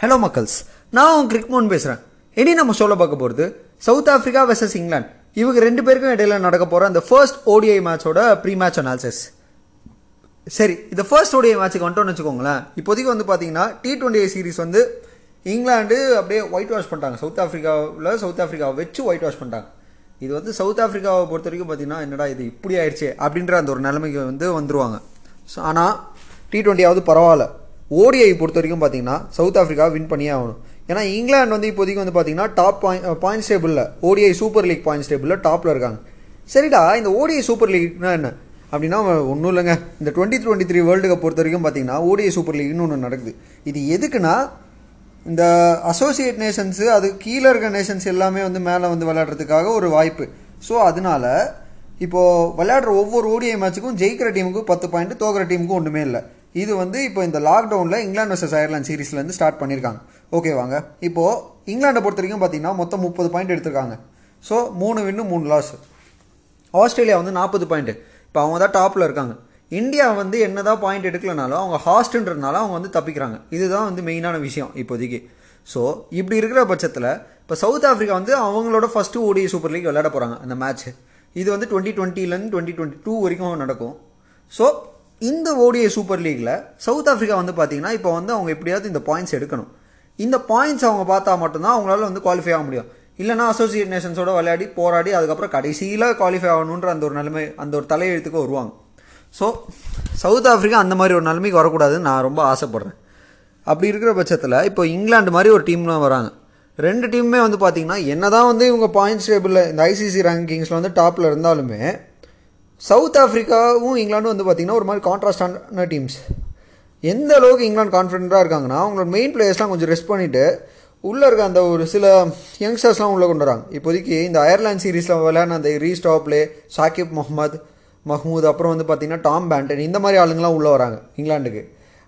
Hello மக்கள்ஸ். நான் உன் கிரிக்மோன் பேசுகிறேன் இனி நம்ம சொல்ல பார்க்க போகிறது சவுத் ஆஃப்ரிக்கா வெர்சஸ் இங்கிலாந்து இவங்க ரெண்டு பேருக்கும் இடையில நடக்க போகிற அந்த ஃபர்ஸ்ட் ஓடிஐ மேட்சோட ப்ரீ மேட்ச் அனாலிசிஸ் சரி இந்த ஃபர்ஸ்ட் ஓடிஐ மேட்ச்சுக்கு வந்துட்டோம்னு வச்சுக்கோங்களேன். இப்போதைக்கு வந்து பார்த்தீங்கன்னா டி டுவெண்ட்டி சீரிஸ் வந்து இங்கிலாந்து அப்படியே ஒயிட் வாஷ் பண்ணிட்டாங்க. சவுத் ஆஃப்ரிக்காவில் சவுத் ஆஃப்ரிக்காவை வச்சு ஒயிட் வாஷ் பண்ணிட்டாங்க. இது வந்து சவுத் ஆஃப்ரிக்காவை பொறுத்த வரைக்கும் பார்த்தீங்கன்னா என்னடா இது இப்படி ஆயிடுச்சு அப்படின்ற அந்த ஒரு நிலைமைக்கு வந்து வந்துருவாங்க. ஸோ ஆனால் டி டுவெண்ட்டியாவது பரவாயில்ல. ஓடிஐ பொறுத்த வரைக்கும் பார்த்தீங்கன்னா சவுத் ஆஃப்ரிக்கா வின் பண்ணியே ஆகணும். ஏன்னா இங்கிலாந்து வந்து இப்போதைக்கு வந்து பார்த்தீங்கன்னா டாப் பாயிண்ட் பாயிண்ட்ஸ் டேபிளில் ஓடிஐ சூப்பர் லீக் பாயிண்ட்ஸ் டேபிளில் டாப்பில் இருக்காங்க. சரிடா இந்த ஓடிஐ சூப்பர் லீக்னா என்ன? அப்படின்னா ஒன்றும் இல்லைங்க. இந்த twenty twenty three world cup பொறுத்த வரைக்கும் பார்த்தீங்கன்னா ஓடிஐ சூப்பர் லீக்னு ஒன்று நடக்குது. இது எதுக்குன்னா இந்த அசோசியேட் நேஷன்ஸு அது கீழே இருக்க நேஷன்ஸ் எல்லாமே வந்து மேலே வந்து விளையாடுறதுக்காக ஒரு வாய்ப்பு. ஸோ அதனால இப்போது விளையாடுற ஒவ்வொரு ஓடிஐ மேட்ச்சுக்கும் ஜெயிக்கிற டீமுக்கும் பத்து பாயிண்ட் தோக்கிற டீமுக்கும் ஒன்றுமே இல்லை. இது வந்து இப்போ இந்த லாக்டவுனில் இங்கிலாந்து வர்சஸ் அயர்லாந்து சீரீஸ்லேருந்து ஸ்டார்ட் பண்ணியிருக்காங்க ஓகே வாங்க. இப்போது இங்கிலாண்டை பொறுத்த வரைக்கும் பார்த்தீங்கன்னா மொத்தம் முப்பது பாயிண்ட் எடுத்திருக்காங்க. ஸோ மூணு வின்னு மூணு லாஸ் ஆஸ்திரேலியா வந்து நாற்பது பாயிண்ட்டு இப்போ அவங்க தான் டாப்பில் இருக்காங்க. இந்தியா வந்து என்னதான் பாயிண்ட் எடுக்கலனாலும் அவங்க ஹாஸ்ட்ன்றதுனால அவங்க வந்து தப்பிக்கிறாங்க. இதுதான் வந்து மெயினான விஷயம் இப்போதைக்கு. ஸோ இப்படி இருக்கிற பட்சத்தில் இப்போ சவுத் ஆஃப்ரிக்கா வந்து அவங்களோட ஃபஸ்ட்டு ஓடிஐ சூப்பர் லீக் விளையாட போகிறாங்க அந்த மேட்ச் இது வந்து டுவெண்ட்டி டுவெண்ட்டிலேருந்து டுவெண்ட்டி டுவெண்ட்டி டூ வரைக்கும் நடக்கும். ஸோ இந்த ஓடிஐ சூப்பர் லீக்கில் சவுத் ஆஃப்ரிக்கா வந்து பார்த்தீங்கன்னா இப்போ வந்து அவங்க எப்படியாவது இந்த பாயிண்ட்ஸ் எடுக்கணும். இந்த பாயிண்ட்ஸ் அவங்க பார்த்தா மட்டும்தான் அவங்களால வந்து குவாலிஃபை ஆக முடியும். இல்லைனா அசோசியேட் நேஷன்ஸோட விளையாடி போராடி அதுக்கப்புறம் கடைசியில் குவாலிஃபை ஆகணுன்ற அந்த ஒரு நிலைமை அந்த ஒரு தலையெழுத்துக்கு வருவாங்க. ஸோ சவுத் ஆஃப்ரிக்கா அந்த மாதிரி ஒரு நிலைமைக்கு வரக்கூடாதுன்னு நான் ரொம்ப ஆசைப்பட்றேன். அப்படி இருக்கிற பட்சத்தில் இப்போ இங்கிலாந்து மாதிரி ஒரு டீம்லாம் வராங்க. ரெண்டு டீமுமே வந்து பார்த்தீங்கன்னா என்ன தான் வந்து இவங்க பாயிண்ட்ஸ் டேபிளில் இந்த ஐசிசி ரேங்கிங்ஸில் வந்து டாப்பில் இருந்தாலுமே சவுத் ஆஃப்ரிக்காவும் இங்கிலாண்டும் வந்து பார்த்திங்கன்னா ஒரு மாதிரி கான்ட்ராஸ்டான டீம்ஸ் எந்த அளவுக்கு இங்கிலாந்து கான்ஃபிடென்ட்டாக இருக்காங்கன்னா அவங்களோட மெயின் பிளேயர்ஸ்லாம் கொஞ்சம் ரெஸ்ட் பண்ணிவிட்டு உள்ளே இருக்க அந்த ஒரு சில யங்ஸ்டர்ஸ்லாம் உள்ளே கொண்டு வராங்க. இப்போதைக்கு இந்த அயர்லாந்து சீரீஸில் விளையாடின அந்த ரீஸ்டாப்லே சாக்கிப் முகமது மஹமூத் அப்புறம் வந்து பார்த்திங்கன்னா டாம் பேண்டன் இந்த மாதிரி ஆளுங்கலாம் உள்ளே வராங்க இங்கிலாந்துக்கு.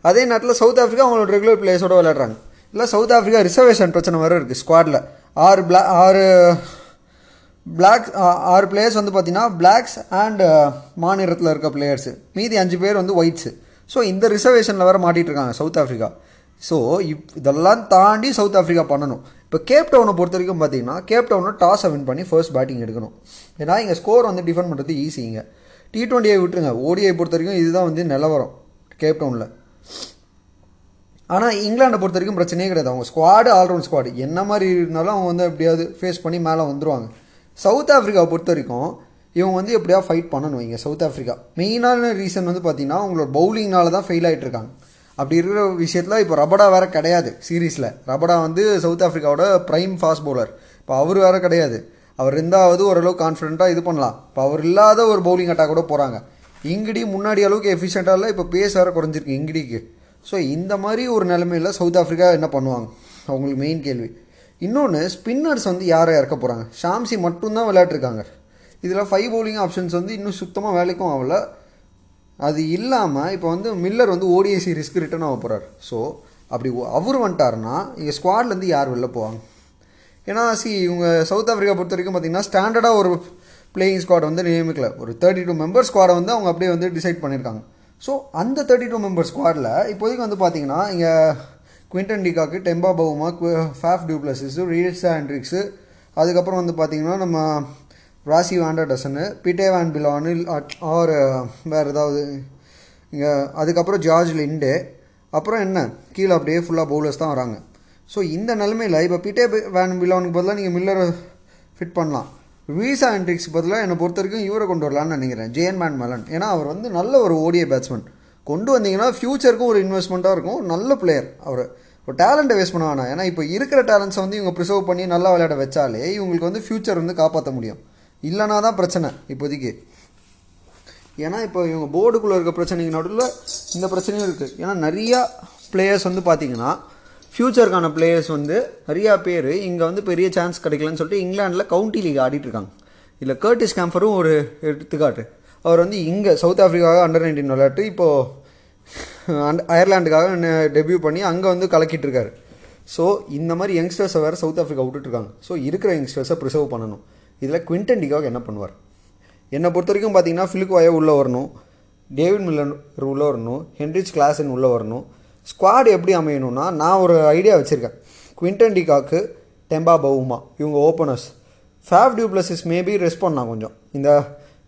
அதே நேரத்தில் சவுத் ஆஃப்ரிக்கா அவங்களோட ரெகுலர் பிளேயர்ஸோடு விளையாடுறாங்க. இல்லை சவுத் ஆஃப்ரிக்கா ரிசர்வேஷன் பிரச்சனை வேறு இருக்குது ஸ்குவாடில் ஆறு பிளா ஆறு பிளாக் ஆறு பிளேயர்ஸ் வந்து பார்த்தீங்கன்னா பிளாக்ஸ் அண்ட் மாநிலத்தில் இருக்க பிளேயர்ஸு மீதி அஞ்சு பேர் வந்து ஒயிட்ஸு ஸோ இந்த ரிசர்வேஷனில் வேறு மாட்டிகிட்டு இருக்காங்க சவுத் ஆஃப்ரிக்கா ஸோ இப் இதெல்லாம் தாண்டி சவுத் ஆஃப்ரிக்கா பண்ணணும். இப்போ கேப் டவுனை பொறுத்த வரைக்கும் பார்த்தீங்கன்னா கேப் டவுனை டாஸை வின் பண்ணி ஃபர்ஸ்ட் பேட்டிங் எடுக்கணும். ஏன்னா இங்கே ஸ்கோர் வந்து டிஃபெண்ட் பண்ணுறது ஈஸிங்க டி ட்வெண்ட்டியை விட்டுருங்க. ஓடிஐ பொறுத்த வரைக்கும் இதுதான் வந்து நிலவரம் கேப் டவுனில் ஆனால் இங்கிலாண்டை பொறுத்த வரைக்கும் பிரச்சனையே கிடையாது. அவங்க ஸ்குவாடு ஆல்ரவுண்ட் ஸ்குவாடு என்ன மாதிரி இருந்தாலும் அவங்க வந்து எப்படியாவது ஃபேஸ் பண்ணி மேலே வந்துருவாங்க. சவுத் ஆஃப்ரிக்காவை பொறுத்த வரைக்கும் இவங்க வந்து எப்படியா ஃபைட் பண்ணணும் இங்கே சவுத் ஆஃப்ரிக்கா. மெயினான ரீசன் வந்து பார்த்தீங்கன்னா அவங்களோட பவுலிங்னால தான் ஃபெயில் ஆகிட்டு இருக்காங்க. அப்படி இருக்கிற விஷயத்தில் இப்போ ரபடா வேறு கிடையாது சீரீஸில் ரபடா வந்து சவுத் ஆஃப்ரிக்காவோட ப்ரைம் ஃபாஸ்ட் பவுலர் இப்போ அவர் வேறு கிடையாது. அவர் இருந்தாவது ஓரளவுக்கு கான்ஃபிடென்ட்டாக இது பண்ணலாம். இப்போ அவர் இல்லாத ஒரு பவுலிங் அட்டாக் கூட போகிறாங்க இங்கிடி முன்னாடி அளவுக்கு எஃபிஷியண்ட்டாக இல்லை இப்போ பேஸ் வேறு குறைஞ்சிருக்கு இங்கிடிக்கு. ஸோ இந்த மாதிரி ஒரு நிலைமையில் சவுத் ஆஃப்ரிக்கா என்ன பண்ணுவாங்க? அவங்களுக்கு மெயின் கேள்வி. இன்னொன்று ஸ்பின்னர்ஸ் வந்து யாரை இறக்க போகிறாங்க ஷாம்சி மட்டும்தான் விளையாட்டுருக்காங்க. இதில் ஃபைவ் பவுலிங் ஆப்ஷன்ஸ் வந்து இன்னும் சுத்தமாக வேலைக்கும் ஆகல. அது இல்லாமல் இப்போ வந்து மில்லர் வந்து ஓடிஎஸ்சி ரிஸ்க் ரிட்டர்ன் ஆக போகிறார் ஸோ அப்படி அவர் வந்துட்டாருன்னா இங்கே ஸ்குவாட்லேருந்து யார் வெளில போவாங்க? ஏன்னா சி இவங்க சவுத் ஆஃப்ரிக்கா பொறுத்த வரைக்கும் பார்த்தீங்கன்னா ஸ்டாண்டர்டாக ஒரு பிளேயிங் ஸ்குவாட் வந்து நியமிக்கல. ஒரு தேர்ட்டி டூ மெம்பர் ஸ்குவாடை வந்து அவங்க அப்படியே வந்து டிசைட் பண்ணியிருக்காங்க ஸோ அந்த தேர்ட்டி டூ மெம்பர் ஸ்குவாடில் இப்போதைக்கு வந்து பார்த்தீங்கன்னா இங்கே Quinton de Kock Temba Bavuma Faf du Plessis Reeza Hendricks அதுக்கப்புறம் வந்து பார்த்தீங்கன்னா நம்ம ராசி வேண்டர்டசனு பிட்டே வேன் பிலானு ஆர் வேறு ஏதாவது இங்கே அதுக்கப்புறம் ஜார்ஜ் லிண்டே அப்புறம் என்ன கீழே அப்படியே ஃபுல்லாக பவுலர்ஸ் தான் வராங்க. ஸோ இந்த நிலமையில் இப்போ பிட்டே வேன் பிலானுக்கு பதிலாக நீங்கள் மில்லரை ஃபிட் பண்ணலாம். வீசா ஆண்ட்ரிக்ஸ் பதிலாக என்னை பொறுத்த வரைக்கும் இவரை கொண்டு வரலான்னு நினைக்கிறேன். ஜேஎன் மேன் மலன் ஏன்னா அவர் வந்து நல்ல ஒரு ஓடிய பேட்ஸ்மேன் கொண்டு வந்தீங்கன்னா ஃப்யூச்சருக்கும் ஒரு இன்வெஸ்ட்மெண்ட்டாக இருக்கும். நல்ல பிளேயர் அவர். ஒரு டேலண்ட்டை வேஸ்ட் பண்ண வேணாம். ஏன்னா இப்போ இருக்கிற டேலண்ட்ஸை வந்து இவங்க ப்ரிசர்வ் பண்ணி நல்லா விளையாட வச்சாலே இவங்களுக்கு வந்து ஃப்யூச்சர் வந்து காப்பாற்ற முடியும். இல்லைனா தான் பிரச்சனை இப்போதைக்கு. ஏன்னா இப்போ இவங்க போர்டுக்குள்ளே இருக்க பிரச்சனைக்கு நடுவில் இந்த பிரச்சனையும் இருக்குது ஏன்னா நிறையா பிளேயர்ஸ் வந்து பார்த்தீங்கன்னா ஃப்யூச்சருக்கான பிளேயர்ஸ் வந்து நிறையா பேர் இங்கே வந்து பெரிய சான்ஸ் கிடைக்கலன்னு சொல்லிட்டு இங்கிலாண்டில் கவுண்டி லீக் ஆடிட்டுருக்காங்க இதில் கர்டிஸ் கேம்பரும் ஒரு எடுத்துக்காட்டு. அவர் வந்து இங்கே சவுத் ஆஃப்ரிக்காவாக அண்டர் நைன்டீன் விளையாட்டு இப்போது அண்ட் அயர்லாண்டுக்காக டெபியூ பண்ணி அங்கே வந்து கலக்கிட்டுருக்காரு. ஸோ இந்த மாதிரி யங்ஸ்டர்ஸை வேறு சவுத் ஆஃப்ரிக்கா விட்டுட்ருக்காங்க ஸோ இருக்கிற யங்ஸ்டர்ஸை ப்ரிசர்வ் பண்ணணும். இதில் குவிண்டன் டிகாக் என்ன பண்ணுவார்? என்னை பொறுத்த வரைக்கும் பார்த்தீங்கன்னா ஃபிலிக் வாயோ உள்ளே வரணும். டேவிட் மில்லர் உள்ளே வரணும். ஹென்ரிச் கிளாசன் உள்ளே வரணும். ஸ்குவாட் எப்படி அமையணும்னா நான் ஒரு ஐடியா வச்சுருக்கேன். Quinton de Kock Temba Bavuma இவங்க openers Faf du Plessis maybe respond நான் கொஞ்சம். இந்த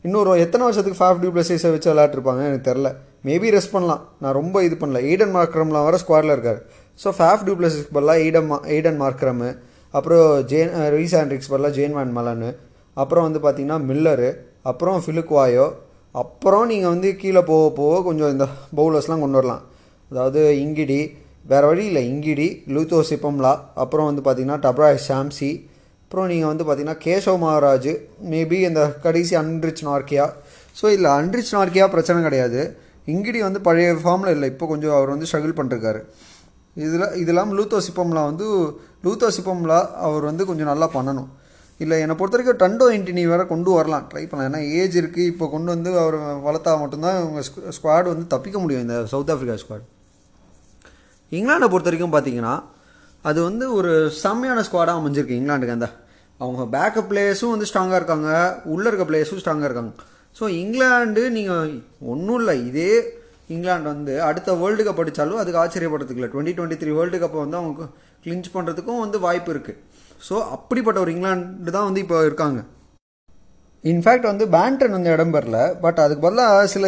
இன்னொரு எத்தனை வருஷத்துக்கு ஃபேவ் டியூப்ளசிஸை வச்சு விளையாட்டுருப்பாங்க எனக்கு தெரில மேபி ரெஸ்ட் பண்ணலாம். நான் ரொம்ப இது பண்ணல. ஈடன் மார்க்ரம்லாம் வர ஸ்குவாடில் இருக்கார். ஸோ ஃபேஃப் டியூப்ளசிஸ்க்கு பதிலாக ஈடன் மா ஈடன் மார்க்ரமு அப்புறம் ஜேன் ரீஸ் ஆண்ட்ரிக்ஸ் பதிலாக ஜேன் வேன் மலனு அப்புறம் வந்து பார்த்திங்கன்னா மில்லரு அப்புறம் ஃபிலுக்வாயோ அப்புறம் நீங்கள் வந்து கீழே போக போக கொஞ்சம் இந்த பவுலர்ஸ்லாம் கொண்டு வரலாம். அதாவது இங்கிடி வேறு வழி இல்லை. இங்கிடி லூத்தோ சிப்பம்லா அப்புறம் வந்து பார்த்திங்கன்னா டப்ராய் ஷாம்சி அப்புறம் நீங்கள் வந்து பார்த்தீங்கன்னா கேசவ் மகாராஜ் மேபி இந்த கடைசி அன்ரிச் நார்க்கியா. ஸோ இதில் அன்ரிச் நார்க்கியா பிரச்சனை கிடையாது. இங்கிடி வந்து பழைய ஃபார்மில் இல்லை இப்போ கொஞ்சம் அவர் வந்து ஸ்ட்ரகிள் பண்ணிருக்காரு. இதில் இது இல்லாமல் லூத்தோ சிப்பம்லாம் வந்து லூத்தோ சிப்பம்லா அவர் வந்து கொஞ்சம் நல்லா பண்ணணும். இல்லை என்னை பொறுத்த வரைக்கும் டண்டோ இன்டினி வேறு கொண்டு வரலாம். ட்ரை பண்ணலாம். ஏன்னா ஏஜ் இருக்குது இப்போ கொண்டு வந்து அவர் வளர்த்தா மட்டும்தான் இவங்க ஸ்குவாட் வந்து தப்பிக்க முடியும் இந்த சவுத் ஆஃப்ரிக்கா ஸ்குவாட் இங்கிலாண்டை பொறுத்த வரைக்கும் பார்த்தீங்கன்னா அது வந்து ஒரு செம்மையான ஸ்குவாடாக அமைஞ்சிருக்கு இங்கிலாண்டுக்கு அந்த அவங்க பேக்கப் பிளேயர்ஸும் வந்து ஸ்ட்ராங்காக இருக்காங்க. உள்ளே இருக்க பிளேயர்ஸும் ஸ்ட்ராங்காக இருக்காங்க. ஸோ இங்கிலாண்டு நீங்கள் ஒன்றும் இல்லை. இதே இங்கிலாந்து வந்து அடுத்த வேர்ல்டு கப் அடித்தாலும் அதுக்கு ஆச்சரியப்படுறதுக்கு இல்லை. டுவெண்ட்டி டுவெண்ட்டி த்ரீ வேர்ல்டு கப்பை வந்து அவங்க கிளின்ச் பண்ணுறதுக்கும் வந்து வாய்ப்பு இருக்குது ஸோ அப்படிப்பட்ட ஒரு இங்கிலாண்டு தான் வந்து இப்போ இருக்காங்க. இன்ஃபேக்ட் வந்து பேண்டன் வந்து இடம் பெறல. பட் அதுக்கு பதிலாக சில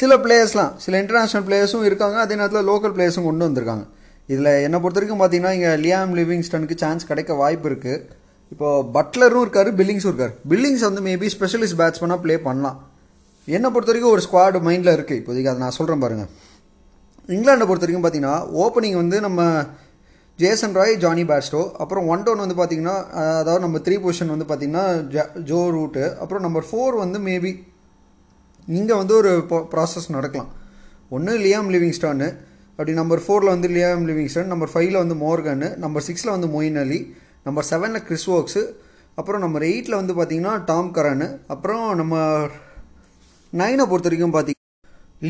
சில பிளேயர்ஸ்லாம் சில இன்டர்நேஷ்னல் பிளேயர்ஸும் இருக்காங்க. அதே நேரத்தில் லோக்கல் பிளேயர்ஸும் கொண்டு வந்திருக்காங்க. இதில் என்னை பொறுத்த வரைக்கும் பார்த்தீங்கன்னா இங்கே லியாம் லிவிங்ஸ்டனுக்கு சான்ஸ் கிடைக்க வாய்ப்பு இருக்குது இப்போ பட்லரும் இருக்கார் பில்லிங்ஸும் இருக்கார். பில்லிங்ஸ் வந்து மேபி ஸ்பெஷலிஸ்ட் பேட்ஸ்மேனாக ப்ளே பண்ணலாம். என்னை பொறுத்த வரைக்கும் ஒரு ஸ்குவாடு மைண்டில் இருக்குது இப்போதைக்கு அதை நான் சொல்கிறேன் பாருங்கள் இங்கிலாண்டை பொறுத்த வரைக்கும் பார்த்தீங்கன்னா ஓப்பனிங் வந்து நம்ம ஜேசன் ராய் ஜானி பேட்ஸ்டோ அப்புறம் ஒன் டவுன் வந்து பார்த்தீங்கன்னா அதாவது நம்ம த்ரீ பொசிஷன் வந்து பார்த்தீங்கன்னா ஜோ ரூட்டு அப்புறம் நம்பர் ஃபோர் வந்து மேபி இங்கே வந்து ஒரு ப்ராசஸ் நடக்கலாம். ஒன்று லியாம் லிவிங்ஸ்டான்னு அப்படி நம்பர் ஃபோரில் வந்து லியாம் லிவிங்ஸ்டன் நம்பர் ஃபைவ்ல வந்து மோர்கனு நம்பர் சிக்ஸில் வந்து மொயின் அலி நம்பர் செவனில் கிறிஸ் ஒர்க்ஸு அப்புறம் நம்பர் எயிட்டில் வந்து பார்த்தீங்கன்னா டாம் கரானு அப்புறம் நம்ம நைனை பொறுத்த வரைக்கும் பார்த்தீங்கன்னா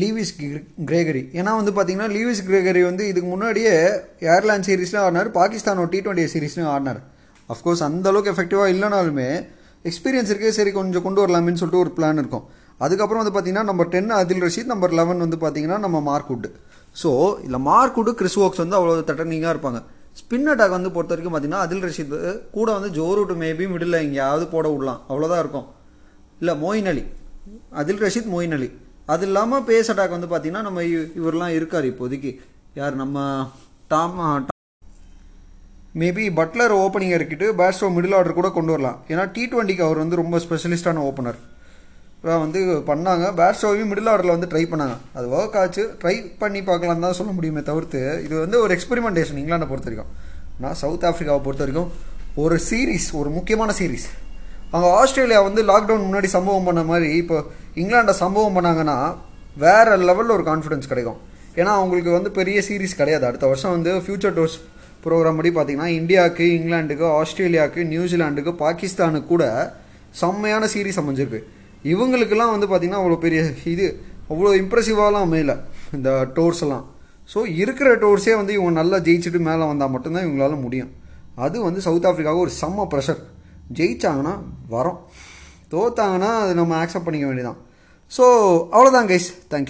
லீவிஸ் கிரேகரி ஏன்னா வந்து பார்த்தீங்கன்னா லீவிஸ் கிரேகரி வந்து இதுக்கு முன்னாடியே ஏர்லைன் சீரீஸ்லையும் ஆடினார் பாகிஸ்தானோட டி டுவெண்ட்டி சீரீஸ்லையும் ஆடினார். அஃப்கோர்ஸ் அந்தளவுக்கு எஃபெக்டிவாக இல்லைனாலுமே எக்ஸ்பீரியன்ஸ் இருக்கே சரி கொஞ்சம் கொண்டு வரலாமேன்னு சொல்லிட்டு ஒரு பிளான் இருக்கும். அதுக்கப்புறம் வந்து பார்த்தீங்கன்னா நம்பர் டென் அதில் ரஷீத் நம்பர் லெவன் வந்து பார்த்தீங்கன்னா நம்ம மார்க் உட்டு ஸோ இல்லை கொடு கிறிஸ் ஒர்க்ஸ் வந்து அவ்வளோ தட்டனிங்காக இருப்பாங்க. ஸ்பின் அட்டாக் வந்து பொறுத்த வரைக்கும் பார்த்தீங்கன்னா அதில் ரஷீத் கூட வந்து ஜோரூட் மேபி மிடில் எங்கேயாவது போட விடலாம். அவ்வளோதான் இருக்கும். இல்லை மோயின் அலி அதில் ரஷீத் மோயின் அலி அது இல்லாமல் பேஸ் அட்டாக் வந்து பார்த்தீங்கன்னா நம்ம இவரெலாம் இருக்கார் இப்போதைக்கு. யார் நம்ம டாம் மேபி பட்லர் ஓப்பனிங் இருக்கிட்டு பேட்ஸ்டோ மிடில் ஆர்டர் கூட கொண்டு வரலாம். ஏன்னா டி டுவெண்ட்டிக்கு அவர் வந்து ரொம்ப ஸ்பெஷலிஸ்டான ஓப்பனர் வந்து பண்ணாங்க. பேட்ஸ்டோவையும் மிடில் ஆர்டரில் வந்து ட்ரை பண்ணாங்க. அது ஒர்க் ஆச்சு. ட்ரை பண்ணி பார்க்கலாம் தான் சொல்ல முடியுமே தவிர்த்து இது வந்து ஒரு எக்ஸ்பெரிமெண்டேஷன் இங்கிலாண்டை பொறுத்த வரைக்கும் நான் சவுத் ஆஃப்ரிக்காவை பொறுத்த வரைக்கும் ஒரு சீரீஸ் ஒரு முக்கியமான சீரீஸ் அங்கே ஆஸ்திரேலியா வந்து லாக்டவுன் முன்னாடி சம்பவம் பண்ண மாதிரி இப்போ இங்கிலாண்டை சம்பவம் பண்ணாங்கன்னா வேற லெவலில் ஒரு கான்ஃபிடன்ஸ் கிடைக்கும். ஏன்னா அவங்களுக்கு வந்து பெரிய சீரீஸ் கிடையாது. அடுத்த வருஷம் வந்து ஃபியூச்சர் டோர்ஸ் ப்ரோக்ராம் படி பார்த்தீங்கன்னா இந்தியாவுக்கு இங்கிலாந்துக்கு ஆஸ்திரேலியாவுக்கு நியூசிலாண்டுக்கு பாகிஸ்தானுக்கு கூட செம்மையான சீரீஸ் அமைஞ்சிருக்கு. இவங்களுக்கெல்லாம் வந்து பார்த்திங்கன்னா அவ்வளோ பெரிய இது அவ்வளோ இம்ப்ரெசிவாகலாம் அமையல இந்த டோர்ஸ் எல்லாம். ஸோ இருக்கிற டோர்ஸே வந்து இவங்க நல்லா ஜெயிச்சுட்டு மேலே வந்தால் மட்டும்தான் இவங்களால முடியும். அது வந்து சவுத் ஆஃப்ரிக்காவுக்கு ஒரு செம்ம ப்ரெஷர் ஜெயிச்சாங்கன்னா வரோம். தோத்தாங்கன்னா அது நம்ம ஆக்செப்ட் பண்ணிக்க வேண்டியதான் ஸோ அவ்வளோதான் கைஸ் தேங்க்யூ